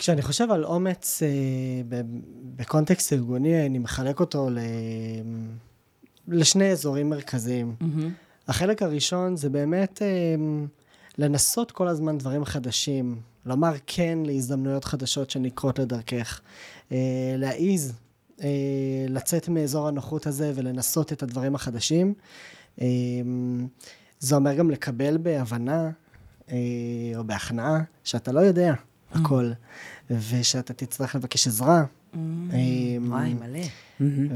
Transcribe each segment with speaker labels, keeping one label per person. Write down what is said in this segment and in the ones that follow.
Speaker 1: כשאני חושב על אומץ אה, בקונטקסט ארגוני, אני מחלק אותו ל... לשני אזורים מרכזיים. Mm-hmm. החלק הראשון זה באמת אה, לנסות כל הזמן דברים חדשים, לומר כן להזדמנויות חדשות שנקרות לדרכך, אה, להעיז אה, לצאת מאזור הנוחות הזה ולנסות את הדברים החדשים. אה, זה אומר גם לקבל בהבנה אה, או בהכנעה שאתה לא יודע. הכל, ושאתה תצטרך לבקש עזרה.
Speaker 2: Mm. וואי, מלא.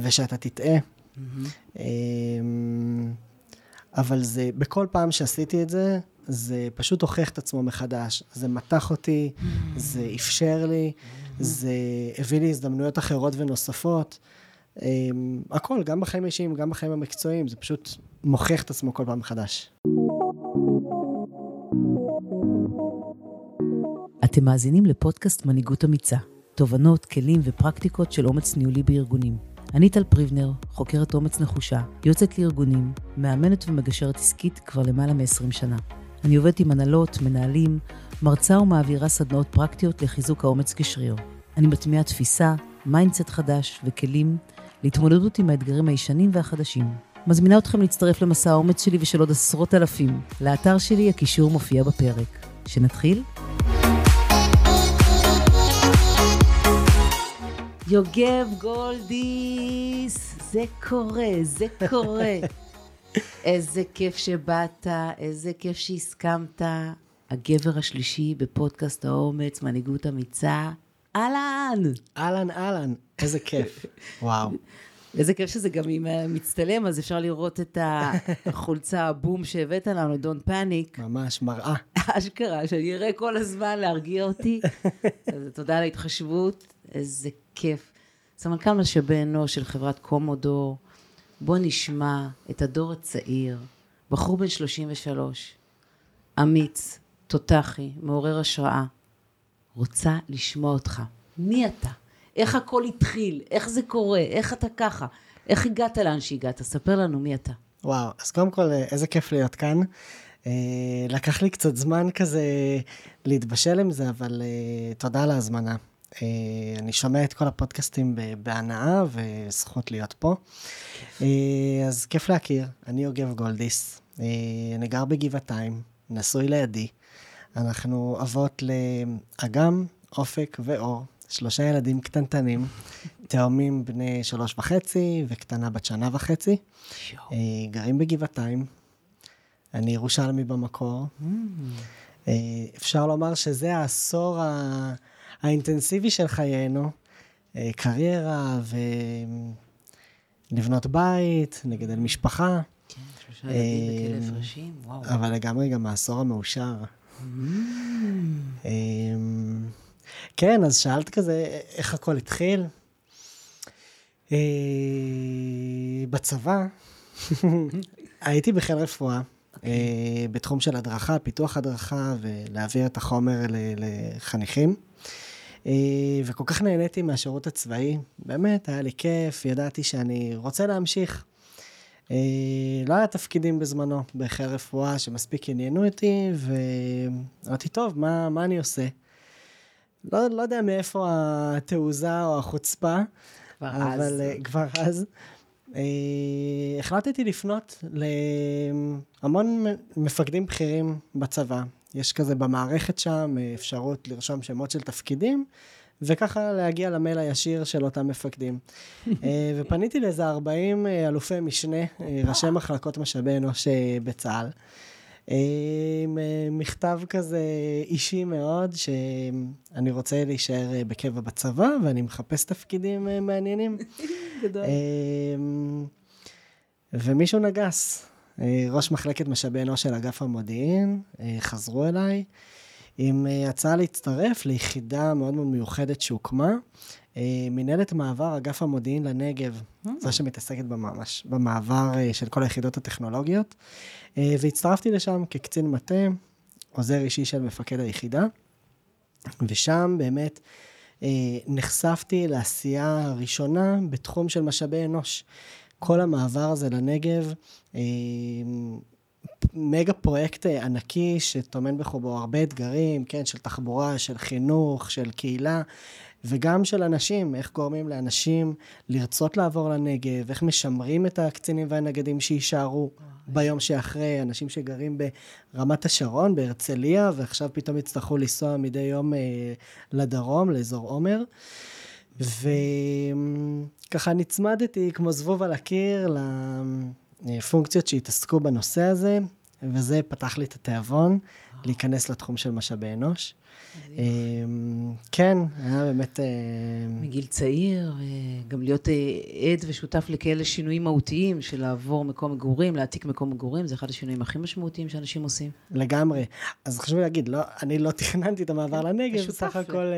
Speaker 1: ושאתה תטעה. Mm-hmm. אבל זה, בכל פעם שעשיתי את זה, זה פשוט הוכיח את עצמו מחדש. זה מתח אותי, זה אפשר לי, זה הביא לי הזדמנויות אחרות ונוספות. הכל, גם בחיים האישיים, גם בחיים המקצועיים, זה פשוט מוכיח את עצמו כל פעם מחדש.
Speaker 2: אתם מאזינים לפודקאסט מנהיגות אמיצה, תובנות, כלים ופרקטיקות של אומץ ניהולי בארגונים. אני טל פריבנר, חוקרת אומץ נחושה, יוצאת לארגונים, מאמנת ומגשרת עסקית כבר למעלה מ-20 שנה. אני עובדת עם הנהלות, מנהלים, מרצה ומעבירה סדנאות פרקטיות לחיזוק האומץ כשריר. אני מטמיעה תפיסה, mindset חדש וכלים להתמודדות עם האתגרים הישנים והחדשים. מזמינה אתכם להצטרף למסע האומץ שלי ושל עוד עשרות אלפים. לאתר שלי הקישור מופיע בפרק. שנתחיל? יוגב גולדיס, זה קורה, זה קורה. איזה כיף שבאת, איזה כיף שהסכמת. הגבר השלישי בפודקאסט האומץ, מנהיגות אמיצה. אהלן!
Speaker 1: אהלן, אהלן, איזה כיף. וואו.
Speaker 2: איזה כיף שזה גם עם מצטלם, אז אפשר לראות את החולצה הבום שהבאת לנו, Don't Panic.
Speaker 1: ממש, מראה.
Speaker 2: אשכרה, שאני אראה כל הזמן להרגיע אותי. אז תודה על ההתחשבות, איזה כיף. סמנכ"ל משאבי אנוש של חברת קומודור, בוא נשמע את הדור הצעיר, בחור בן 33, אמיץ, תותחי, מעורר השראה. רוצה לשמוע אותך. מי אתה? איך הכל התחיל? איך זה קורה? איך אתה ככה? איך הגעת לאן שהגעת? ספר לנו מי אתה.
Speaker 1: וואו, אז קודם כל, איזה כיף להיות כאן. אה, לקח לי קצת זמן כזה להתבשל עם זה, אבל אה, תודה על ההזמנה. אה, אני שומע את כל הפודקאסטים בהנאה וזכות להיות פה. אז כיף להכיר, אני יוגב גולדיס, אני גר בגבעתיים, נשוי לידי. אנחנו אבות לאגם, אופק ואור, שלושה ילדים קטנטנים, תאומים בני שלוש וחצי וקטנה בת שנה וחצי. גרים בגבעתיים. אני ירושלמי במקור. Mm. אפשר לומר שזה העשור האינטנסיבי של חיינו. קריירה ולבנות בית, לגדל משפחה.
Speaker 2: כן, שלושה ילדים בכלא הפרשים, וואו.
Speaker 1: אבל לגמרי גם העשור המאושר. Mm. כן, אז שאלת כזה, איך הכל התחיל? בצבא, הייתי בחיל רפואה, okay. אוקיי. בתחום של הדרכה, פיתוח הדרכה ולהעביר את החומר לחניכים. וכל כך נהניתי מהשירות הצבאי, באמת, היה לי כיף, ידעתי שאני רוצה להמשיך. לא היה תפקידים בזמנו בחיל רפואה שמספיק עניינו אותי, ואמרתי, טוב, מה, מה אני עושה? לא, לא יודע מאיפה התעוזה או החוצפה, כבר אבל אז. כבר אז. אה, החלטתי לפנות להמון מפקדים בכירים בצבא. יש כזה במערכת שם אפשרות לרשום שמות של תפקידים, וככה להגיע למייל הישיר של אותם מפקדים. אה, ופניתי לאיזה 40 אה, אלופי משנה, ראשי מחלקות משאבי אנוש בצה"ל. עם מכתב כזה אישי מאוד, שאני רוצה להישאר בקבע בצבא, ואני מחפש תפקידים מעניינים. גדול. ומישהו נגס. ראש מחלקת משאבי אנוש של אגף המודיעין, חזרו אליי עם הצעה להצטרף ליחידה מאוד מאוד מיוחדת שהוקמה, מנהלת מעבר אגף המודיעין לנגב, mm. זו שמתעסקת בממש, במעבר של כל היחידות הטכנולוגיות. והצטרפתי לשם כקצין מטה, עוזר אישי של מפקד היחידה, ושם באמת נחשפתי לעשייה הראשונה בתחום של משאבי אנוש. כל המעבר הזה לנגב מגה פרויקט אה, ענקי שטומן בחובו הרבה אתגרים, כן, של תחבורה, של חינוך, של קהילה, וגם של אנשים, איך גורמים לאנשים לרצות לעבור לנגב, איך משמרים את הקצינים והנגדים שיישארו ביום שאחרי, אנשים שגרים ברמת השרון, בהרצליה, ועכשיו פתאום יצטרכו לנסוע מדי יום אה, לדרום, לאזור עומר. וככה נצמדתי כמו זבוב על הקיר לפונקציות שהתעסקו בנושא הזה, וזה פתח לי את התיאבון להיכנס לתחום של משאבי אנוש. אמ, כן, היה באמת... אה,
Speaker 2: מגיל צעיר, אה, גם להיות אה, עד ושותף לכאלה שינויים מהותיים של לעבור מקום מגורים, להעתיק מקום מגורים, זה אחד השינויים הכי משמעותיים שאנשים עושים.
Speaker 1: לגמרי. אז חשוב להגיד, לא, אני לא תכננתי את המעבר לנגב, בסך הכל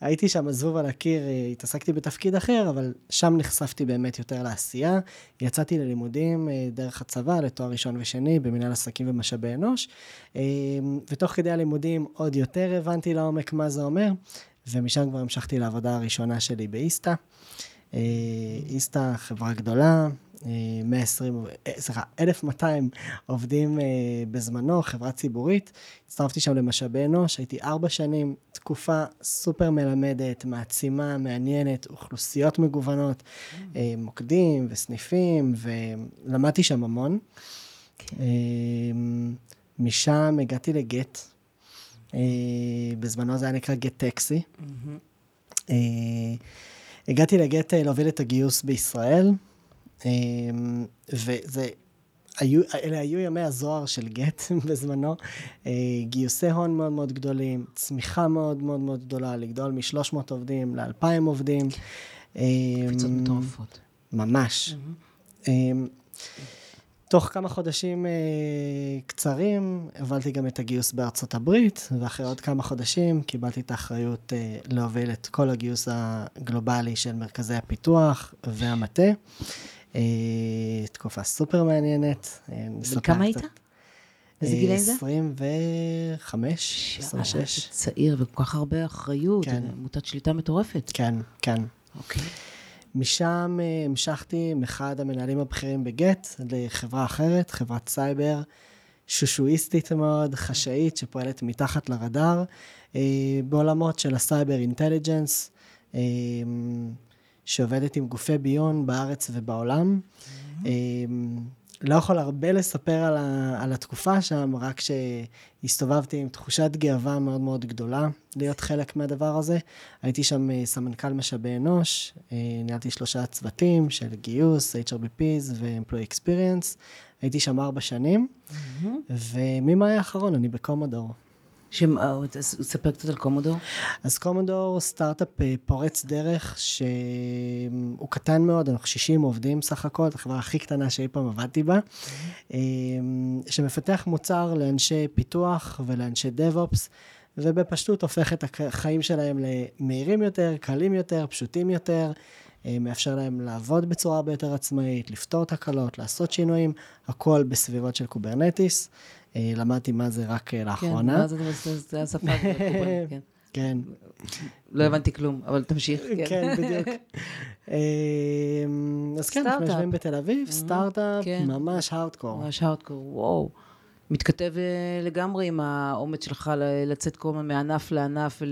Speaker 1: הייתי שם זבוב על הקיר, התעסקתי בתפקיד אחר, אבל שם נחשפתי באמת יותר לעשייה. יצאתי ללימודים דרך הצבא, לתואר ראשון ושני, במנהל עסקים ומשאבי אנוש, ותוך כדי הלימודים עוד יותר הבנתי לעומק מה זה אומר, ומשם כבר המשכתי לעבודה הראשונה שלי באיסתא. אה, איסתא, חברה גדולה, 120, אה, סליחה, 1,200 עובדים אה, בזמנו, חברה ציבורית. הצטרפתי שם למשאבי אנוש, הייתי ארבע שנים, תקופה סופר מלמדת, מעצימה, מעניינת, אוכלוסיות מגוונות, מוקדים וסניפים, ולמדתי שם המון. כן. משם הגעתי לגט, אה, בזמנו זה היה נקרא גט טקסי. אה, הגעתי לגט אה, להוביל את הגיוס בישראל, וזה... היו, אלה היו ימי הזוהר של גט בזמנו, גיוסי הון מאוד מאוד גדולים, צמיחה מאוד מאוד מאוד גדולה, לגדול מ-300 עובדים ל-2,000 עובדים.
Speaker 2: קפיצות מטורפות.
Speaker 1: ממש. Mm-hmm. תוך כמה חודשים אה, קצרים, הובלתי גם את הגיוס בארצות הברית, ואחרי עוד כמה חודשים קיבלתי את האחריות אה, להוביל את כל הגיוס הגלובלי של מרכזי הפיתוח והמטה. אה, תקופה סופר מעניינת.
Speaker 2: אה, בן כמה היית? איזה
Speaker 1: גילאים זה? 25, 26.
Speaker 2: צעיר וכל כך הרבה אחריות, כן. מוטת שליטה מטורפת.
Speaker 1: כן, כן. אוקיי. משם אה, המשכתי עם אחד המנהלים הבכירים בגט לחברה אחרת, חברת סייבר שושואיסטית מאוד, חשאית, שפועלת מתחת לרדאר, אה, בעולמות של ה cyber intelligence, אה, שעובדת עם גופי ביון בארץ ובעולם. לא יכול הרבה לספר על, ה, על התקופה שם, רק שהסתובבתי עם תחושת גאווה מאוד מאוד גדולה להיות חלק מהדבר הזה. הייתי שם אה, סמנכ"ל משאבי אנוש, אה, ניהלתי שלושה צוותים של גיוס, HRBPs ו-Employee Experience. הייתי שם ארבע שנים, mm-hmm. וממאי האחרון אני בקומודור.
Speaker 2: ספר קצת על קומודור.
Speaker 1: אז קומודור סטארט-אפ אה, פורץ דרך שהוא קטן מאוד, אנחנו 60 עובדים סך הכל, החברה הכי קטנה שאי פעם עבדתי בה, אה, שמפתח מוצר לאנשי פיתוח ולאנשי DevOps, ובפשטות הופך את החיים שלהם למהירים יותר, קלים יותר, פשוטים יותר. אה, מאפשר להם לעבוד בצורה הרבה יותר עצמאית, לפתור תקלות, לעשות שינויים, הכל בסביבות של Kubernetes. אה, למדתי מה זה רק אה, לאחרונה.
Speaker 2: כן, מה זה, השפה
Speaker 1: כן. כן.
Speaker 2: לא הבנתי כלום, אבל תמשיך.
Speaker 1: כן, כן בדיוק. אז כן, אנחנו יושבים בתל אביב, mm-hmm. סטארט-אפ, כן. ממש הארדקור.
Speaker 2: ממש הארדקור, וואו. מתכתב לגמרי עם האומץ שלך לצאת כל הזמן מענף לענף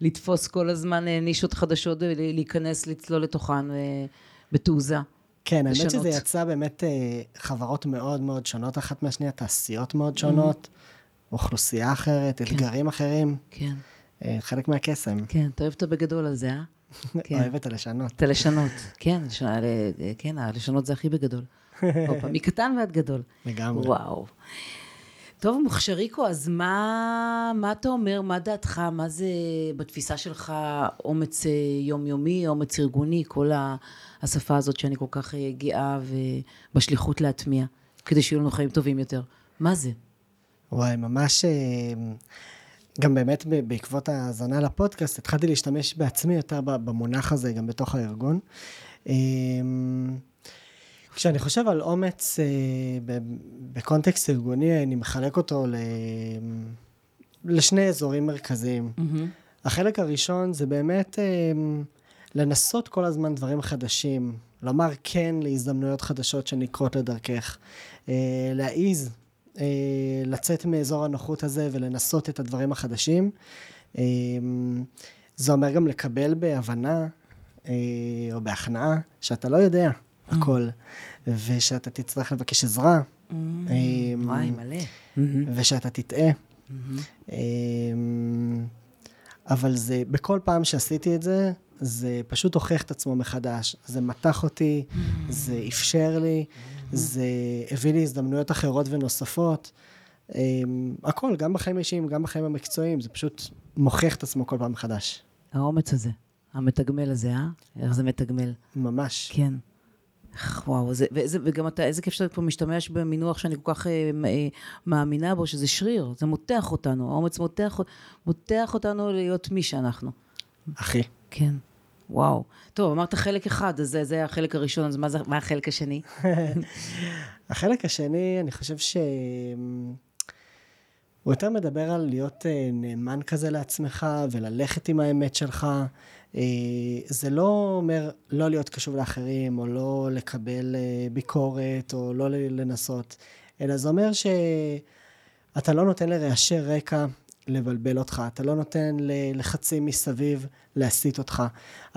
Speaker 2: ולתפוס כל הזמן נישות חדשות ולהיכנס, לצלול לתוכן בתעוזה.
Speaker 1: כן, האמת שזה יצא באמת אה, חברות מאוד מאוד שונות אחת מהשנייה, תעשיות מאוד שונות, mm-hmm. אוכלוסייה אחרת, כן. אתגרים אחרים.
Speaker 2: כן.
Speaker 1: אה, חלק מהקסם.
Speaker 2: כן, אתה אוהב את הבגדול הזה, אה?
Speaker 1: כן. אוהב את הלשנות.
Speaker 2: את הלשנות, כן, כן, הלשנות זה הכי בגדול. מקטן ועד גדול.
Speaker 1: לגמרי.
Speaker 2: וואו. טוב, מוכשריקו, אז מה, מה אתה אומר, מה דעתך, מה זה בתפיסה שלך אומץ אה, יומיומי, אומץ ארגוני, כל השפה הזאת שאני כל כך אה, גאה ובשליחות להטמיע, כדי שיהיו לנו חיים טובים יותר. מה זה?
Speaker 1: וואי, ממש... אה, גם באמת בעקבות ההאזנה לפודקאסט, התחלתי להשתמש בעצמי יותר במונח הזה, גם בתוך הארגון. כשאני חושב על אומץ אה, בקונטקסט ארגוני, אני מחלק אותו ל... לשני אזורים מרכזיים. Mm-hmm. החלק הראשון זה באמת אה, לנסות כל הזמן דברים חדשים, לומר כן להזדמנויות חדשות שנקרות לדרכך, אה, להעיז אה, לצאת מאזור הנוחות הזה ולנסות את הדברים החדשים. אה, זה אומר גם לקבל בהבנה אה, או בהכנעה שאתה לא יודע הכל, ושאתה תצטרך לבקש עזרה.
Speaker 2: Mm. וואי, מלא.
Speaker 1: ושאתה תטעה. אבל זה, בכל פעם שעשיתי את זה, זה פשוט הוכיח את עצמו מחדש. זה מתח אותי, זה אפשר לי, זה הביא לי הזדמנויות אחרות ונוספות. הכל, גם בחיים האישיים, גם בחיים המקצועיים, זה פשוט מוכיח את עצמו כל פעם מחדש.
Speaker 2: האומץ הזה, המתגמל הזה, אה? איך זה מתגמל.
Speaker 1: ממש.
Speaker 2: כן. וואו, זה, וזה, וגם אתה, איזה כיף שאתה פה משתמש במינוח שאני כל כך אה, אה, מאמינה בו, שזה שריר, זה מותח אותנו, האומץ מותח, מותח אותנו להיות מי שאנחנו.
Speaker 1: אחי.
Speaker 2: כן, וואו. טוב, אמרת חלק אחד, אז זה, זה החלק הראשון, אז מה, זה, מה החלק השני?
Speaker 1: החלק השני, אני חושב ש... הוא יותר מדבר על להיות אה, נאמן כזה לעצמך וללכת עם האמת שלך. אה, זה לא אומר לא להיות קשוב לאחרים, או לא לקבל אה, ביקורת, או לא לנסות, אלא זה אומר שאתה לא נותן לרעשי רקע לבלבל אותך, אתה לא נותן ללחצים מסביב להסיט אותך.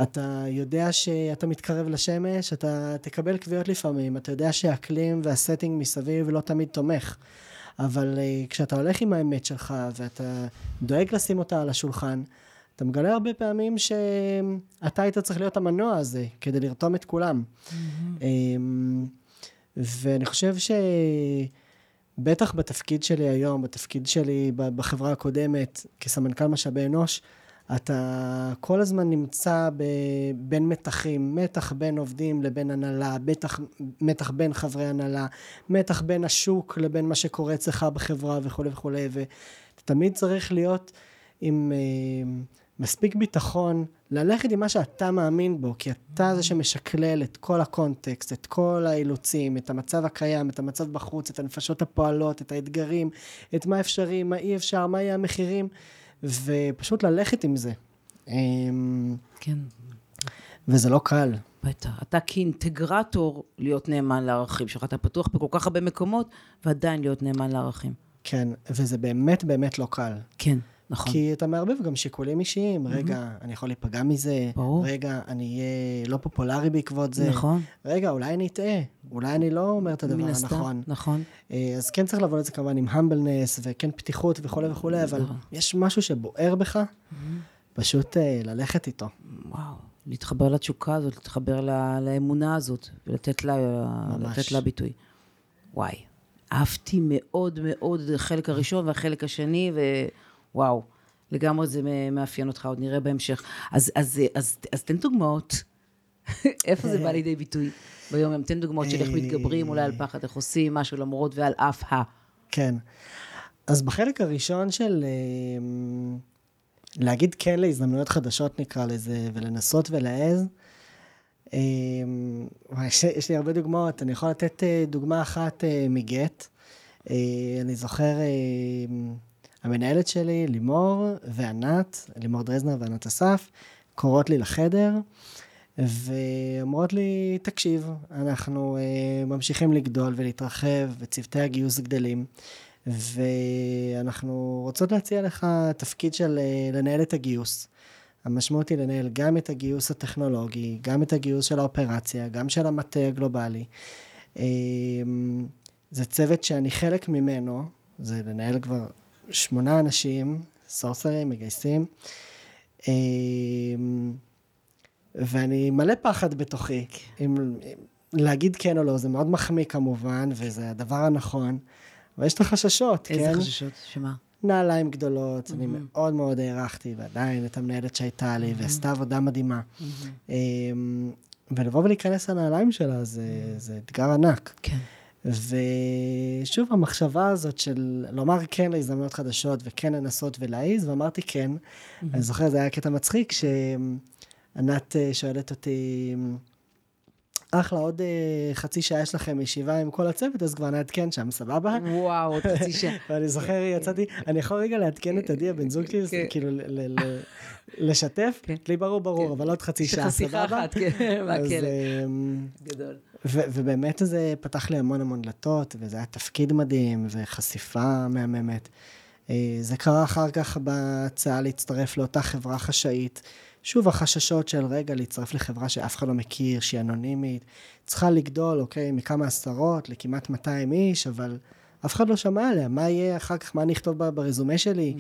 Speaker 1: אתה יודע שאתה מתקרב לשמש, אתה תקבל קביעות לפעמים, אתה יודע שהאקלים והסטינג מסביב לא תמיד תומך. אבל uh, כשאתה הולך עם האמת שלך ואתה דואג לשים אותה על השולחן, אתה מגלה הרבה פעמים שאתה היית צריך להיות המנוע הזה כדי לרתום את כולם. Mm-hmm. Um, ואני חושב שבטח בתפקיד שלי היום, בתפקיד שלי בחברה הקודמת, כסמנכ"ל משאבי אנוש, אתה כל הזמן נמצא ב, בין מתחים, מתח בין עובדים לבין הנהלה, מתח, מתח בין חברי הנהלה, מתח בין השוק לבין מה שקורה אצלך בחברה וכולי וכולי, ואתה תמיד צריך להיות עם אה, מספיק ביטחון, ללכת עם מה שאתה מאמין בו, כי אתה זה שמשקלל את כל הקונטקסט, את כל האילוצים, את המצב הקיים, את המצב בחוץ, את הנפשות הפועלות, את האתגרים, את מה אפשרי, מה אי אפשר, מה יהיה המחירים. ופשוט ללכת עם זה. אמ,
Speaker 2: כן.
Speaker 1: וזה לא קל.
Speaker 2: בטח. אתה כאינטגרטור להיות נאמן לערכים שלך. אתה פתוח בכל כך הרבה מקומות, ועדיין להיות נאמן לערכים.
Speaker 1: כן, וזה באמת באמת לא קל.
Speaker 2: כן. נכון.
Speaker 1: כי אתה מערבב גם שיקולים אישיים, mm-hmm. רגע, אני יכול להיפגע מזה, ברור. רגע, אני אהיה לא פופולרי בעקבות זה,
Speaker 2: נכון.
Speaker 1: רגע, אולי אני אטעה, אולי אני לא אומר את הדבר הנכון.
Speaker 2: נכון.
Speaker 1: אה, אז כן צריך לבוא לזה כמובן עם המבלנס, וכן פתיחות וכולי וכולי, אבל. יש משהו שבוער בך, mm-hmm. פשוט אה, ללכת איתו.
Speaker 2: וואו, להתחבר לתשוקה הזאת, להתחבר לאמונה הזאת, ולתת לה, לה ביטוי. וואי, אהבתי מאוד מאוד החלק הראשון והחלק השני, ו... וואו, לגמרי זה מאפיין אותך, עוד נראה בהמשך. אז, אז, אז, אז תן דוגמאות. איפה זה בא לידי ביטוי ביום יום? תן דוגמאות של איך מתגברים אולי על פחד, איך עושים משהו למרות ועל אף ה.
Speaker 1: כן. אז בחלק הראשון של אה, להגיד כן להזדמנויות חדשות נקרא לזה, ולנסות ולהעז, אה, יש, יש לי הרבה דוגמאות, אני יכול לתת אה, דוגמה אחת מגט. אני זוכר המנהלת שלי, לימור וענת, לימור דרזנר וענת אסף, קוראות לי לחדר ואומרות לי, תקשיב, אנחנו uh, ממשיכים לגדול ולהתרחב וצוותי הגיוס גדלים ואנחנו רוצות להציע לך תפקיד של uh, לנהל את הגיוס. המשמעות היא לנהל גם את הגיוס הטכנולוגי, גם את הגיוס של האופרציה, גם של המטה הגלובלי. Uh, זה צוות שאני חלק ממנו, זה לנהל כבר שמונה אנשים, סורסרים, מגייסים, אמ, ואני מלא פחד בתוכי, אם להגיד כן או לא, זה מאוד מחמיא כמובן, וזה הדבר הנכון, אבל יש את החששות,
Speaker 2: איזה
Speaker 1: כן?
Speaker 2: איזה חששות? שמה?
Speaker 1: נעליים גדולות, mm-hmm. אני מאוד מאוד הערכתי, ועדיין את המנהלת שהייתה לי, mm-hmm. ועשתה עבודה מדהימה. Mm-hmm. ולבוא ולהיכנס לנעליים שלה, זה, זה אתגר ענק.
Speaker 2: כן.
Speaker 1: ושוב, המחשבה הזאת של לומר כן להזדמנויות חדשות וכן לנסות ולהעיז, ואמרתי כן. Mm-hmm. אני זוכר, זה היה קטע מצחיק, שענת אה, שואלת אותי, אחלה, עוד אה, חצי שעה יש לכם ישיבה עם כל הצוות, אז כבר נעדכן שם, סבבה?
Speaker 2: וואו, עוד חצי שעה.
Speaker 1: ואני זוכר, יצאתי, אני יכול רגע לעדכן את עדי, הבן זוג שלי,
Speaker 2: כן.
Speaker 1: כאילו, לשתף?
Speaker 2: כן.
Speaker 1: לי ברור, ברור, אבל עוד חצי שעה, סבבה?
Speaker 2: שיחה אחת, כן, מהכלא.
Speaker 1: אמ,
Speaker 2: גדול.
Speaker 1: ובאמת זה פתח לי המון המון דלתות, וזה היה תפקיד מדהים, וחשיפה מהממת. אה, זה קרה אחר כך בהצעה להצטרף לאותה חברה חשאית. שוב, החששות של רגע להצטרף לחברה שאף אחד לא מכיר, שהיא אנונימית, צריכה לגדול, אוקיי, מכמה עשרות לכמעט 200 איש, אבל אף אחד לא שמע עליה. מה יהיה אחר כך, מה אני אכתוב ברזומה שלי?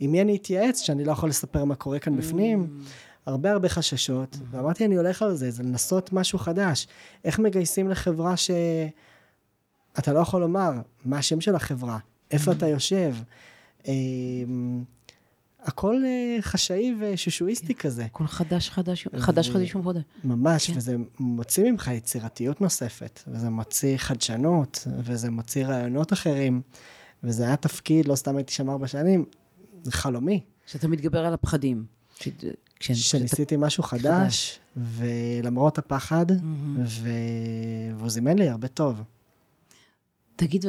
Speaker 1: עם מי אני אתייעץ שאני לא יכול לספר מה קורה כאן בפנים? הרבה הרבה חששות, ואמרתי, אני הולך על זה, זה לנסות משהו חדש. איך מגייסים לחברה שאתה לא יכול לומר מה השם של החברה, איפה אתה יושב. הכל אה, חשאי ושושואיסטי כזה.
Speaker 2: הכל חדש, חדש, חדש, חדש ומבודה.
Speaker 1: ממש,
Speaker 2: כן.
Speaker 1: וזה מוציא ממך יצירתיות נוספת, וזה מוציא חדשנות, וזה מוציא רעיונות אחרים, וזה היה תפקיד, לא סתם הייתי שם ארבע שנים, זה חלומי.
Speaker 2: שאתה מתגבר על הפחדים. ש-
Speaker 1: שניסיתי משהו חדש, ולמרות הפחד, ו... והוא זימן לי הרבה טוב.
Speaker 2: תגיד,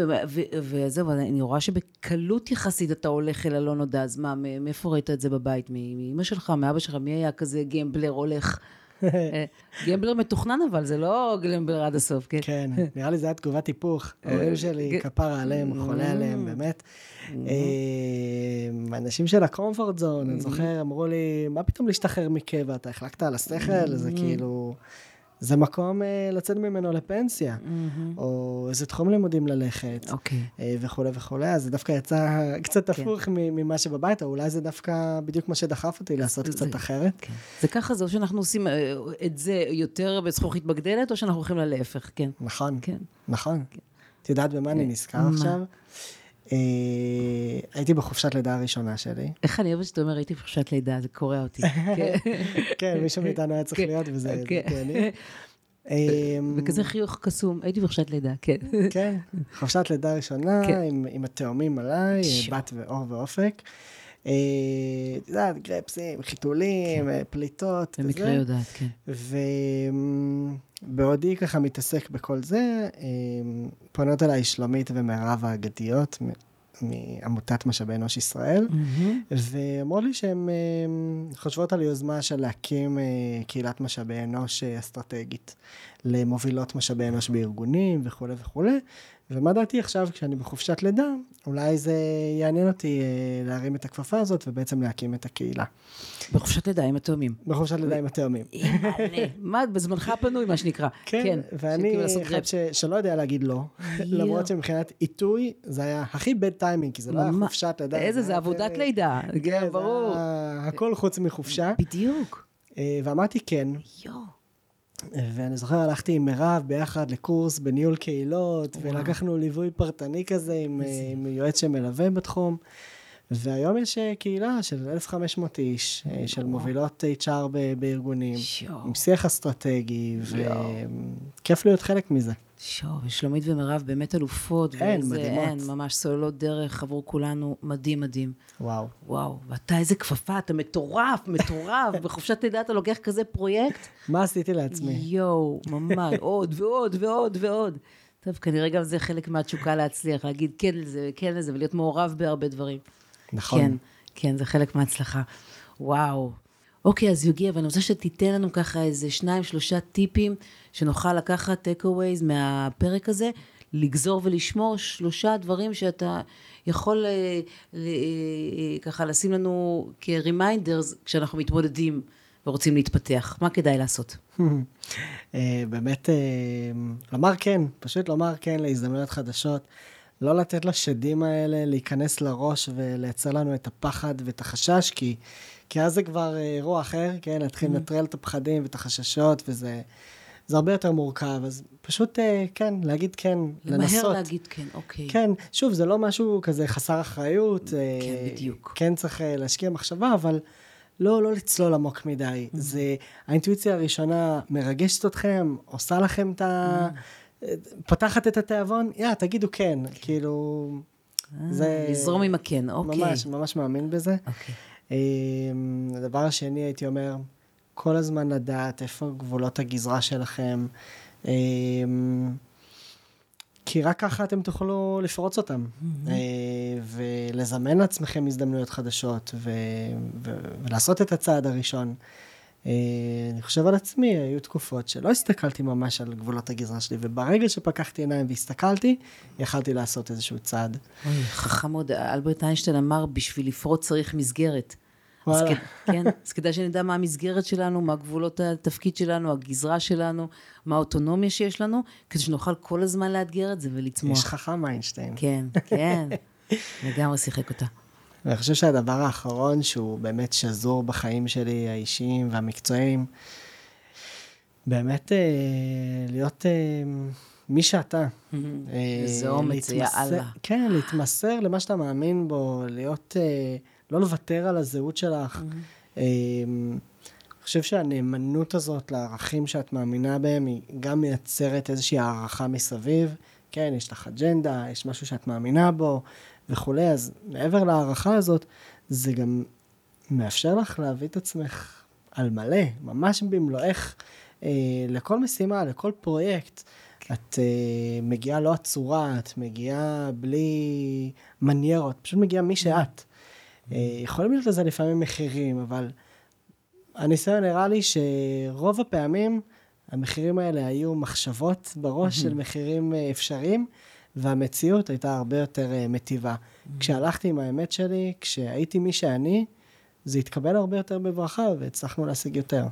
Speaker 2: וזהו, אני רואה שבקלות יחסית אתה הולך אל הלא נודע, אז מה, מאיפה ראית את זה בבית? מאמא שלך, מאבא שלך, מי היה כזה gambler הולך? אה, gambler מתוכנן אבל, זה לא gambler עד הסוף, כן?
Speaker 1: כן, נראה לי זה היה תגובת היפוך. ההורים שלי,
Speaker 2: כן.
Speaker 1: כפרה עליהם, חולה עליהם, באמת. אה, אנשים של הקומפורט זון, אני זוכר, אמרו לי, מה פתאום להשתחרר מקבע? אתה החלקת על השכל? זה כאילו... זה מקום אה, לצאת ממנו לפנסיה, או איזה תחום לימודים ללכת,
Speaker 2: אוקיי.
Speaker 1: אה, וכולי וכולי, אז זה דווקא יצא קצת
Speaker 2: כן.
Speaker 1: הפוך ממה שבבית, או אולי זה דווקא בדיוק מה שדחף אותי לעשות
Speaker 2: זה-
Speaker 1: קצת אחרת.
Speaker 2: כן. זה ככה, זה או שאנחנו עושים אה, את זה יותר בזכוכית מגדלת, או שאנחנו הולכים ללהפך, כן.
Speaker 1: נכון,
Speaker 2: כן.
Speaker 1: נכון. את יודעת במה אני נזכר? עכשיו? אה, הייתי בחופשת לידה הראשונה שלי.
Speaker 2: איך אני אוהבת שאתה אומר, הייתי בחופשת לידה, זה קורע אותי. כן.
Speaker 1: כן, מישהו מאיתנו היה צריך
Speaker 2: כן,
Speaker 1: להיות, וזה זה
Speaker 2: כן.
Speaker 1: אני. אה,
Speaker 2: וכזה חיוך קסום, הייתי בחופשת לידה, כן.
Speaker 1: כן, חופשת לידה ראשונה,
Speaker 2: כן.
Speaker 1: עם, התאומים עליי. בת ואור ואופק. אה, את יודעת, גרפסים, חיתולים, אה, פליטות.
Speaker 2: כן. במקרה. יודעת, כן.
Speaker 1: ובעודי ככה מתעסק בכל זה, אה, פונות אליי שלומית ומירב האגדיות מעמותת משאבי אנוש ישראל, ואמרו לי שהן אה, חושבות על יוזמה של להקים אה, קהילת משאבי אנוש אה, אסטרטגית למובילות משאבי אנוש בארגונים וכולי וכולי. ומה דעתי עכשיו כשאני בחופשת לידה, אולי זה יעניין אותי אה, להרים את הכפפה הזאת ובעצם להקים את הקהילה.
Speaker 2: בחופשת לידה עם התאומים.
Speaker 1: בחופשת לידה עם התאומים.
Speaker 2: מה, בזמנך הפנוי, מה שנקרא.
Speaker 1: כן, ואני
Speaker 2: שכאילו לעשות
Speaker 1: אחד. ש, שלא יודע להגיד לא, למרות שמבחינת עיתוי זה היה הכי בד טיימינג, כי זה לא היה. חופשת לידה.
Speaker 2: איזה, זה עבודת לידה.
Speaker 1: כן,
Speaker 2: כן, ברור.
Speaker 1: הכל חוץ מחופשה.
Speaker 2: בדיוק.
Speaker 1: אה, ואמרתי כן,
Speaker 2: יואו.
Speaker 1: ואני זוכר הלכתי עם מירב ביחד לקורס בניהול קהילות, ולקחנו ליווי פרטני כזה עם, אה, עם יועץ שמלווה בתחום. והיום יש אה, קהילה של 1,500 איש, אה, של מובילות HR ב- בארגונים,
Speaker 2: שואו.
Speaker 1: עם שיח אסטרטגי, וכיף להיות חלק מזה.
Speaker 2: שואו, ושלומית ומירב באמת אלופות.
Speaker 1: אין,
Speaker 2: ואיזה-
Speaker 1: מדהימות.
Speaker 2: אין, ממש סוללות דרך עבור כולנו, מדהים מדהים.
Speaker 1: וואו.
Speaker 2: וואו, ואתה איזה כפפה, אתה מטורף, מטורף, בחופשת לידה אתה לוקח כזה פרויקט.
Speaker 1: מה עשיתי לעצמי?
Speaker 2: יואו, ממש, עוד ועוד ועוד ועוד. טוב, כנראה גם זה חלק מהתשוקה להצליח, להגיד כן לזה, כן לזה, ולהיות מעורב בהרבה דברים.
Speaker 1: נכון.
Speaker 2: כן, כן, זה חלק מההצלחה. וואו. אוקיי, אז יוגב, אני רוצה שתיתן לנו ככה איזה שניים, שלושה טיפים, שנוכל לקחת take-aways מהפרק הזה, לגזור ולשמור שלושה דברים שאתה יכול אה, ל- אה, ככה לשים לנו כ-reminders כשאנחנו מתמודדים ורוצים להתפתח. מה כדאי לעשות?
Speaker 1: אה, באמת, אה, לומר כן, פשוט לומר כן להזדמנויות חדשות. לא לתת לשדים האלה להיכנס לראש ולייצר לנו את הפחד ואת החשש, כי, כי אז זה כבר אה, אירוע אחר, כן? להתחיל לנטרל את הפחדים ואת החששות, וזה זה הרבה יותר מורכב. אז פשוט, אה, כן, להגיד כן, לנסות.
Speaker 2: למהר להגיד כן, אוקיי.
Speaker 1: כן, שוב, זה לא משהו כזה חסר אחריות. אה,
Speaker 2: כן, בדיוק.
Speaker 1: כן צריך אה, להשקיע מחשבה, אבל לא, לא לצלול עמוק מדי.
Speaker 2: Mm-hmm.
Speaker 1: זה, האינטואיציה הראשונה מרגשת אתכם, עושה לכם את ה...
Speaker 2: Mm-hmm.
Speaker 1: פותחת את התיאבון, יא, תגידו כן. כאילו, זה...
Speaker 2: אה, לזרום עם הכן, אוקיי.
Speaker 1: ממש, ממש מאמין בזה.
Speaker 2: אוקיי.
Speaker 1: הדבר השני, הייתי אומר, כל הזמן לדעת איפה גבולות הגזרה שלכם, אמ, כי רק ככה אתם תוכלו לפרוץ אותם, אה, ולזמן לעצמכם הזדמנויות חדשות, ו- ו- ולעשות את הצעד הראשון. אה, אני חושב על עצמי, היו תקופות שלא הסתכלתי ממש על גבולות הגזרה שלי, וברגע שפקחתי עיניים והסתכלתי, יכלתי לעשות איזשהו צעד.
Speaker 2: אוי, חכם מאוד. אלברט איינשטיין אמר, בשביל לפרוץ צריך מסגרת. אז. כ- כן, אז כדאי שנדע מה המסגרת שלנו, מה גבולות התפקיד שלנו, הגזרה שלנו, מה האוטונומיה שיש לנו, כדי שנוכל כל הזמן לאתגר את זה ולצמוח.
Speaker 1: יש חכם איינשטיין.
Speaker 2: כן, כן, לגמרי שיחק אותה.
Speaker 1: ואני חושב שהדבר האחרון שהוא באמת שזור בחיים שלי, האישיים והמקצועיים, באמת אה, להיות אה, מי שאתה. אה,
Speaker 2: איזה אומץ, יא
Speaker 1: להתמסר-
Speaker 2: אללה.
Speaker 1: כן, להתמסר למה שאתה מאמין בו, להיות, אה, לא לוותר על הזהות שלך. אה, אני חושב שהנאמנות הזאת לערכים שאת מאמינה בהם, היא גם מייצרת איזושהי הערכה מסביב. כן, יש לך אג'נדה, יש משהו שאת מאמינה בו וכולי, אז מעבר להערכה הזאת, זה גם מאפשר לך להביא את עצמך על מלא, ממש במלואך, אה, לכל משימה, לכל פרויקט. את אה, מגיעה לא עצורה, את מגיעה בלי מניירות, פשוט מגיעה מי שאת. אה, יכולים להיות לזה לפעמים מחירים, אבל הניסיון הראה לי שרוב הפעמים המחירים האלה היו מחשבות בראש של מחירים אה, אפשריים, והמציאות הייתה הרבה יותר אה, מטיבה. כשהלכתי עם האמת שלי, כשהייתי מי שאני, זה התקבל הרבה יותר בברכה, והצלחנו להשיג יותר.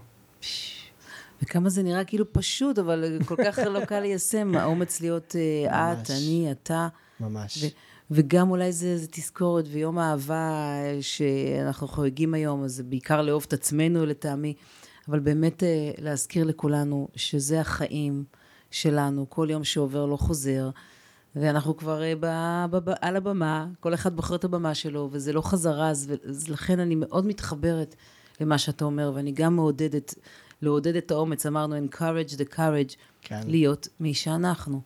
Speaker 2: וכמה זה נראה כאילו פשוט, אבל כל כך לא קל ליישם, האומץ להיות את. אני, אתה.
Speaker 1: ממש.
Speaker 2: ו- וגם אולי זה, זה תזכורת, ויום האהבה אה, שאנחנו חוגגים היום, אז זה בעיקר לאהוב את עצמנו לטעמי, אבל באמת אה, להזכיר לכולנו שזה החיים שלנו, כל יום שעובר לא חוזר, ואנחנו כבר ב- ב- ב- על הבמה, כל אחד בוחר את הבמה שלו, וזה לא חזרה, אז, אז לכן אני מאוד מתחברת למה שאתה אומר, ואני גם מעודדת, לעודד את האומץ, אמרנו, encourage the courage,
Speaker 1: כן.
Speaker 2: להיות מי שאנחנו.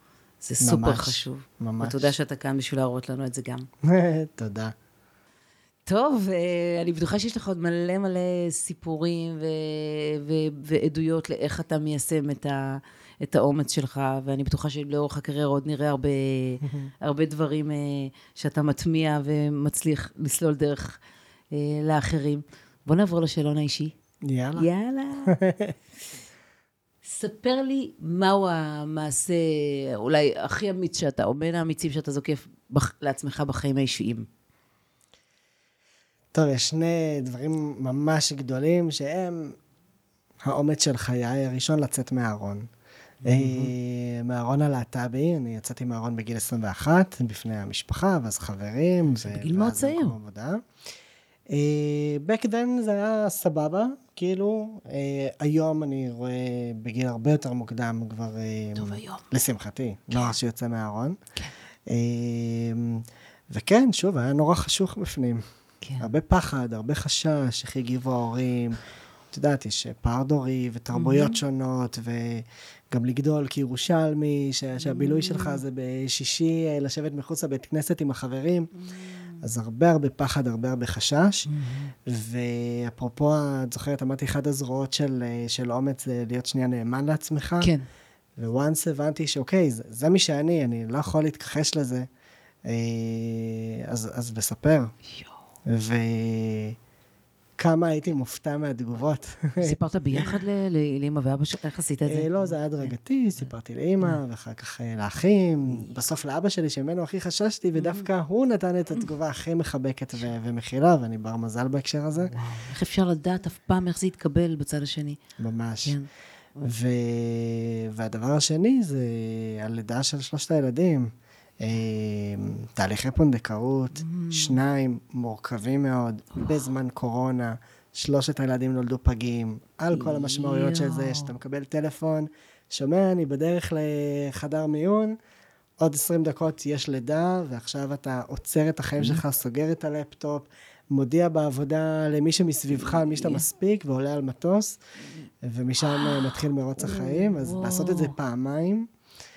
Speaker 2: זה סופר
Speaker 1: ממש,
Speaker 2: חשוב.
Speaker 1: ממש.
Speaker 2: ותודה שאתה כאן בשביל להראות לנו את זה גם.
Speaker 1: תודה.
Speaker 2: טוב, אה, אני בטוחה שיש לך עוד מלא מלא סיפורים ו- ו- ועדויות לאיך אתה מיישם את, ה- את האומץ שלך, ואני בטוחה שלאורך הקריירה עוד נראה הרבה, הרבה דברים אה, שאתה מטמיע ומצליח לסלול דרך אה, לאחרים. בוא נעבור לשאלון האישי.
Speaker 1: יאללה.
Speaker 2: יאללה. ספר לי מהו המעשה אולי הכי אמיץ שאתה, או בין האמיצים שאתה זוקף בח- לעצמך בחיים האישיים.
Speaker 1: טוב, יש שני דברים ממש גדולים שהם האומץ של חיי הראשון לצאת מהארון. אה, מהארון הלהט"בי, אני יצאתי מהארון בגיל 21, בפני המשפחה, ואז חברים.
Speaker 2: בגיל מאוד צעיר.
Speaker 1: אה, back then זה היה סבבה, כאילו, אה, היום אני רואה בגיל הרבה יותר מוקדם כבר... אה,
Speaker 2: טוב, היום.
Speaker 1: לשמחתי, נוער שיוצא מהארון. אה, וכן, שוב, היה נורא חשוך בפנים.
Speaker 2: כן.
Speaker 1: הרבה פחד, הרבה חשש, איך יגיבו ההורים. את יודעת, יש פער דורי ותרבויות שונות, וגם לגדול כירושלמי, ש- שהבילוי שלך זה בשישי לשבת מחוץ לבית כנסת עם החברים. אז הרבה הרבה פחד, הרבה הרבה חשש. ואפרופו, את זוכרת, אמרתי, אחת הזרועות של, אה, של אומץ זה להיות שנייה נאמן לעצמך.
Speaker 2: כן.
Speaker 1: וואנס הבנתי שאוקיי, זה, זה מי שאני, אני לא יכול להתכחש לזה, אה, אז, אז לספר. וכמה הייתי מופתע מהתגובות.
Speaker 2: סיפרת ביחד ל- ל- לאמא ואבא שלך? איך עשית את זה?
Speaker 1: אה, לא, זה היה הדרגתי, סיפרתי לאימא, ואחר כך אה, לאחים, בסוף לאבא שלי, שממנו הכי חששתי, ודווקא הוא נתן את התגובה הכי מחבקת ומכילה, ואני בר מזל בהקשר הזה.
Speaker 2: איך אפשר לדעת אף פעם איך זה יתקבל בצד השני?
Speaker 1: ממש.
Speaker 2: כן.
Speaker 1: והדבר השני זה הלידה של שלושת הילדים. אה, תהליכי פונדקאות, שניים מורכבים מאוד, בזמן קורונה, שלושת הילדים נולדו פגים, על כל המשמעויות של זה. שאתה מקבל טלפון, שומע, אני בדרך לחדר מיון, עוד 20 דקות יש לידה, ועכשיו אתה עוצר את החיים שלך, סוגר את הלפטופ, מודיע בעבודה למי שמסביבך, על מי שאתה מספיק, ועולה על מטוס, ומשם אה, מתחיל מרוץ החיים. אז. לעשות את זה פעמיים,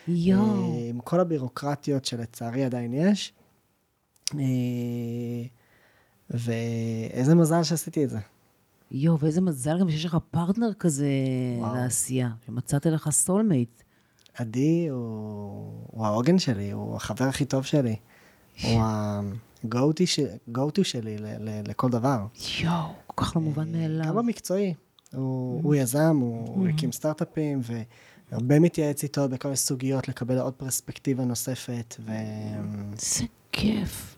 Speaker 2: יואו.
Speaker 1: אה, עם כל הבירוקרטיות שלצערי עדיין יש. אה, ואיזה מזל שעשיתי את זה.
Speaker 2: יואו, ואיזה מזל גם שיש לך פרטנר כזה
Speaker 1: וואו.
Speaker 2: לעשייה, שמצאת לך soulmate.
Speaker 1: עדי הוא, הוא העוגן שלי, הוא החבר הכי טוב שלי. הוא ה-go-to שלי ל, ל, לכל דבר.
Speaker 2: יואו, כל כך לא מובן מאליו.
Speaker 1: גם במקצועי. הוא, הוא יזם, הוא הקים סטארט-אפים, והרבה מתייעץ איתו בכל מיני סוגיות, לקבל עוד פרספקטיבה נוספת. ו...
Speaker 2: זה כיף.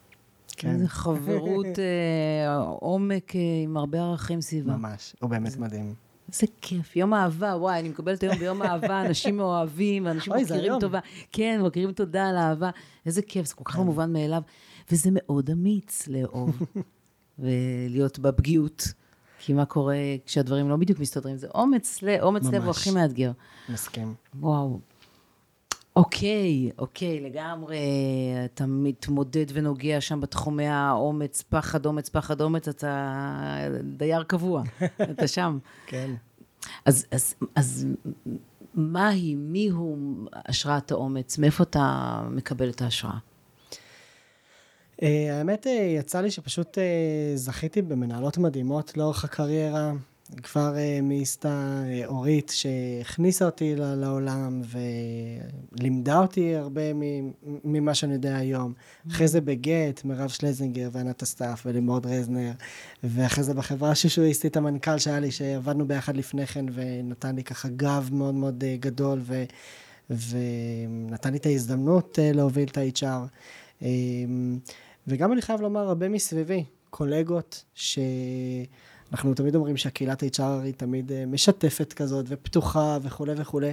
Speaker 2: כן. איזה חברות אה, עומק אה, עם הרבה ערכים סביבה.
Speaker 1: ממש, הוא באמת
Speaker 2: זה...
Speaker 1: מדהים.
Speaker 2: איזה כיף, יום אהבה, וואי, אני מקבלת היום ביום אהבה, אנשים מאוהבים, אנשים מכירים טובה. כן, מכירים תודה על אהבה. איזה כיף, זה כל כך לא מובן מאליו. וזה מאוד אמיץ לאהוב, ולהיות בפגיעות. כי מה קורה כשהדברים לא בדיוק מסתדרים? זה אומץ לב, אומץ לב הוא הכי מאתגר.
Speaker 1: מסכים.
Speaker 2: וואו. אוקיי, אוקיי, לגמרי, אתה מתמודד ונוגע שם בתחומי האומץ, פחד, אומץ, פחד, אומץ, אתה דייר קבוע, אתה שם.
Speaker 1: כן.
Speaker 2: אז, אז, אז מה היא, מי הוא השראת האומץ? מאיפה אתה מקבל את ההשראה?
Speaker 1: אה, האמת, אה, יצא לי שפשוט אה, זכיתי במנהלות מדהימות לאורך הקריירה. כבר מיסטה אורית, שהכניסה אותי לעולם ולימדה אותי הרבה ממה שאני יודע היום. אחרי זה בגט, מירב שלזינגר וענת אסטף ולימור דרזנר, ואחרי זה בחברה השושואיסטית, המנכ"ל שהיה לי, שעבדנו ביחד לפני כן, ונתן לי ככה גב מאוד מאוד גדול, ו, ונתן לי את ההזדמנות להוביל את ה-HR. וגם אני חייב לומר, הרבה מסביבי, קולגות, שאנחנו תמיד אומרים שהקהילת ה-HR היא תמיד אה, משתפת כזאת, ופתוחה וכולי וכולי,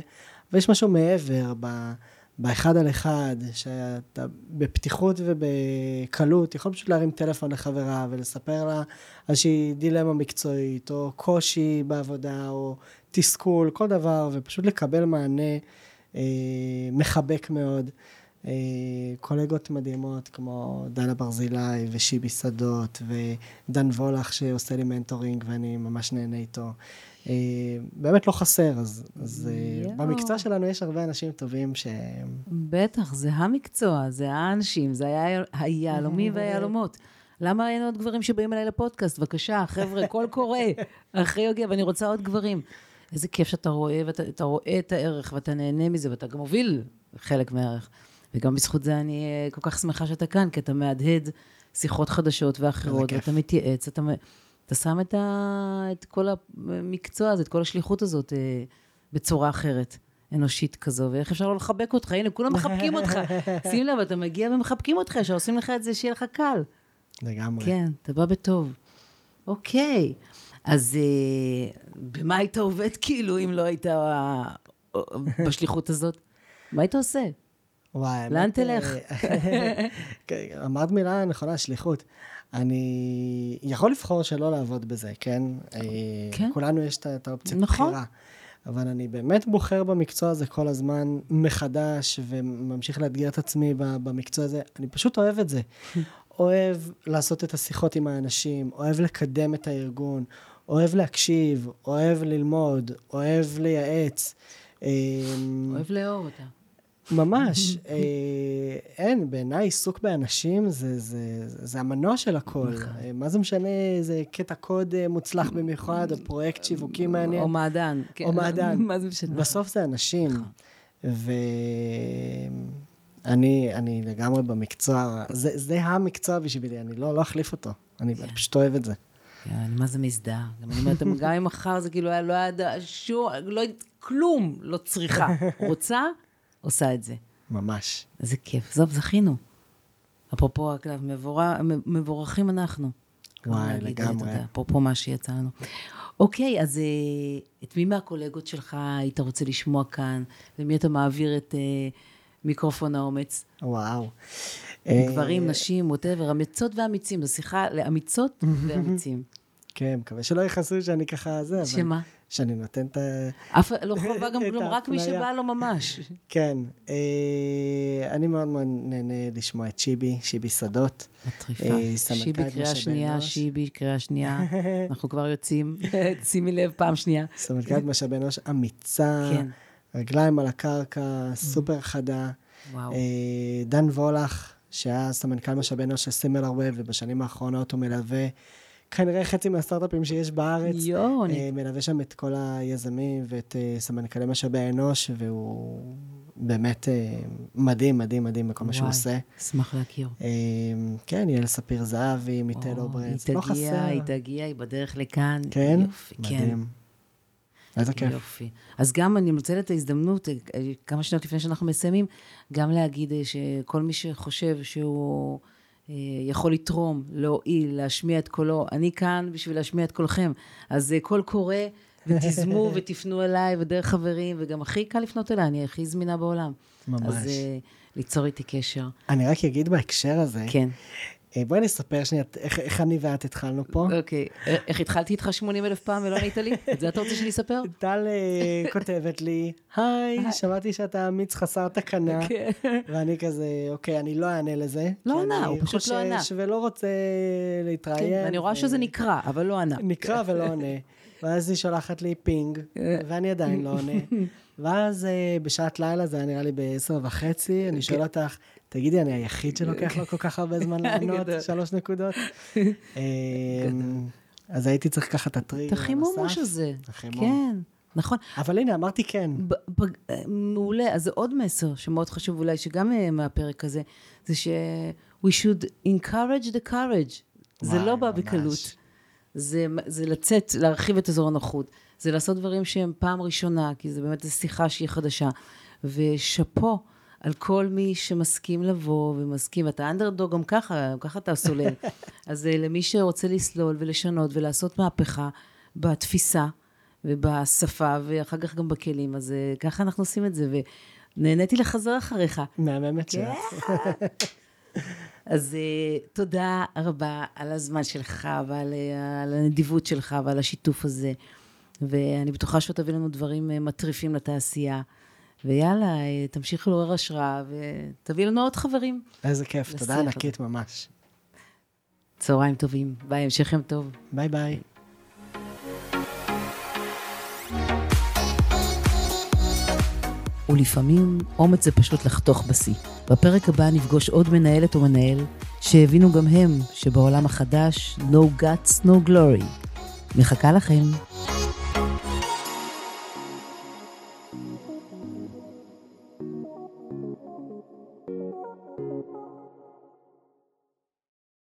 Speaker 1: ויש משהו מעבר ב... באחד על אחד, שאתה בפתיחות ובקלות, יכול פשוט להרים טלפון לחברה ולספר לה איזושהי דילמה מקצועית, או קושי בעבודה, או תסכול, כל דבר, ופשוט לקבל מענה אה, מחבק מאוד. אה, קולגות מדהימות כמו דנה ברזילי ושיבי שדות ודן וולך שעושה לי mentoring ואני ממש נהנה איתו. אה, באמת לא חסר, אז, אז אה, במקצוע שלנו יש הרבה אנשים טובים ש...
Speaker 2: בטח, זה המקצוע, זה האנשים, זה היה היהלומים והיהלומות. למה אין עוד גברים שבאים אליי לפודקאסט? בבקשה, חבר'ה, קול קורא, אחרי יוגב, אני רוצה עוד גברים. איזה כיף שאתה רואה, ואתה רואה את הערך, ואתה נהנה מזה, ואתה גם מוביל חלק מהערך. וגם בזכות זה אני אה, כל כך שמחה שאתה כאן, כי אתה מהדהד שיחות חדשות ואחרות, ואתה מתייעץ, אתה, אתה שם את, ה, את כל המקצוע הזה, את כל השליחות הזאת אה, בצורה אחרת. אנושית כזו, ואיך אפשר לא לחבק אותך? הנה, כולם מחבקים אותך. שים לב, אתה מגיע ומחבקים אותך, שעושים לך את זה, שיהיה לך קל.
Speaker 1: לגמרי.
Speaker 2: כן, אתה בא בטוב. אוקיי, אז אה, במה היית עובד כאילו, אם לא היית אה, בשליחות הזאת? מה היית עושה?
Speaker 1: וואי,
Speaker 2: לאן תלך?
Speaker 1: אה, כן, אמרת מילה נכונה, שליחות. אני יכול לבחור שלא לעבוד בזה, כן? אה, כן. כולנו יש את האופציה נכון. בחירה. אבל אני באמת בוחר במקצוע הזה כל הזמן מחדש, וממשיך לאתגר את עצמי במקצוע הזה. אני פשוט אוהב את זה. אוהב לעשות את השיחות עם האנשים, אוהב לקדם את הארגון, אוהב להקשיב, אוהב ללמוד, אוהב לייעץ.
Speaker 2: אה, אוהב לאהוב אותה.
Speaker 1: ממש. אה, אין, בעיניי עיסוק באנשים זה, זה, זה המנוע של הכל. נכון. אה, מה זה משנה איזה קטע קוד אה, מוצלח במיוחד, או פרויקט שיווקי מעניין.
Speaker 2: או מעדן.
Speaker 1: כן. או מעדן.
Speaker 2: מה זה משנה?
Speaker 1: בסוף זה אנשים. נכון. ואני אני לגמרי במקצוע, זה, זה המקצוע בשבילי, אני לא, לא אחליף אותו. אני yeah. כן. פשוט אוהב את זה.
Speaker 2: אני מה זה מזדהה. גם אני אומרת, גם אם מחר זה כאילו היה, לא היה שום, לא, כלום לא צריכה. רוצה? עושה את זה.
Speaker 1: ממש.
Speaker 2: איזה כיף. זוב, זכינו. אפרופו, אגב, מבורר, מבורכים אנחנו.
Speaker 1: וואי, לגמרי.
Speaker 2: אפרופו מה שיצא לנו. אוקיי, אז אה, את מי מהקולגות שלך היית רוצה לשמוע כאן? למי אתה מעביר את uh, מיקרופון האומץ?
Speaker 1: וואו.
Speaker 2: גברים, אה, נשים, ווטאבר, אמיצות ואמיצים. זו שיחה לאמיצות ואמיצים.
Speaker 1: כן, מקווה שלא יכעסו שאני ככה זה, אבל... שאני נותן את ה...
Speaker 2: אף, לא חובה גם כלום, רק מי שבא לו ממש.
Speaker 1: כן. אה, אני מאוד מאוד נהנה לשמוע את שיבי, שיבי שדות.
Speaker 2: מטריפה. אה, שיבי קריאה שנייה, שיבי קריאה שנייה. אנחנו כבר יוצאים, שימי לב, פעם שנייה.
Speaker 1: סמנכ"לית משאבי אנוש אמיצה. כן. רגליים על הקרקע, סופר חדה. וואו. אה, דן וולך, שהיה סמנכ"ל משאבי אנוש של SimilarWeb, ובשנים האחרונות הוא מלווה כנראה חצי מהסטארט-אפים שיש בארץ.
Speaker 2: יואו,
Speaker 1: אני... אה, מלווה שם את כל היזמים ואת אה, סמנכ"לי משאבי האנוש, והוא באמת אה, מדהים, מדהים, מדהים בכל מה שהוא
Speaker 2: וואי,
Speaker 1: עושה.
Speaker 2: אשמח להכיר.
Speaker 1: כן, יעל ספיר זהבי, מיטל
Speaker 2: או,
Speaker 1: אוברנס,
Speaker 2: היא
Speaker 1: לא
Speaker 2: תגיע,
Speaker 1: חסר.
Speaker 2: היא תגיע, היא בדרך לכאן.
Speaker 1: כן?
Speaker 2: יופי, כן.
Speaker 1: מדהים. איזה כיף.
Speaker 2: יופי. אז גם אני מנצלת את ההזדמנות, כמה שניות לפני שאנחנו מסיימים, גם להגיד שכל מי שחושב שהוא יכול לתרום, להועיל, להשמיע את קולו, אני כאן בשביל להשמיע את קולכם. אז אה, קול קורא, ותיזמו ותפנו אליי, ודרך חברים, וגם הכי קל לפנות אליי, אני הכי זמינה בעולם.
Speaker 1: ממש.
Speaker 2: אז אה, ליצור איתי קשר.
Speaker 1: אני רק אגיד בהקשר הזה,
Speaker 2: כן.
Speaker 1: אה, בואי נספר שנייה איך- איך אני ואת התחלנו פה.
Speaker 2: אוקיי. אה, איך התחלתי איתך 80 אלף פעם ולא ענית לי? את זה אתה רוצה שאני אספר?
Speaker 1: טל אה, כותבת לי, היי, שמעתי שאתה אמיץ חסר תקנה.
Speaker 2: כן.
Speaker 1: ואני כזה, אוקיי, אני לא אענה לזה.
Speaker 2: לא ענה, הוא פשוט לא ענה.
Speaker 1: חושש ולא רוצה להתראיין.
Speaker 2: כן, ואני רואה שזה נקרא, אבל לא ענה.
Speaker 1: נקרא ולא עונה. ואז היא שולחת לי פינג, ואני עדיין לא עונה. ואז בשעת לילה, זה היה נראה לי בעשר וחצי, אני שואל אותך, תגידי, אני היחיד שלוקח לו כל כך הרבה זמן לענות? שלוש נקודות. אה, אז הייתי צריך לקחת את הטריגר
Speaker 2: את החימומוש הזה.
Speaker 1: החימום.
Speaker 2: כן, נכון.
Speaker 1: אבל הנה, אמרתי כן.
Speaker 2: ב- מעולה, אז זה עוד מסר שמאוד חשוב אולי, שגם אה, מהפרק הזה, זה ש- we should encourage the courage. זה לא בא. בקלות. זה, זה לצאת, להרחיב את אזור הנוחות. זה לעשות דברים שהם פעם ראשונה, כי זה באמת שיחה שהיא חדשה. ושאפו על כל מי שמסכים לבוא ומסכים, ואתה אנדרדוג גם ככה, גם ככה אתה סולל. אז אה, למי שרוצה לסלול ולשנות ולעשות מהפכה בתפיסה ובשפה, ואחר כך גם בכלים, אז אה, ככה אנחנו עושים את זה, ונהניתי לחזר אחריך.
Speaker 1: מהממת. שאת.
Speaker 2: אז uh, תודה רבה על הזמן שלך ועל על הנדיבות שלך ועל השיתוף הזה. ואני בטוחה שאתה תביא לנו דברים מטריפים לתעשייה. ויאללה, תמשיך לעורר השראה ותביא לנו עוד חברים.
Speaker 1: איזה כיף, תודה. ענקית ממש.
Speaker 2: צהריים טובים. ביי, המשך יום טוב.
Speaker 1: ביי ביי.
Speaker 2: ולפעמים אומץ זה פשוט לחתוך בשיא. בפרק הבא נפגוש עוד מנהלת או מנהל שהבינו גם הם שבעולם החדש no guts, no glory. מחכה לכם.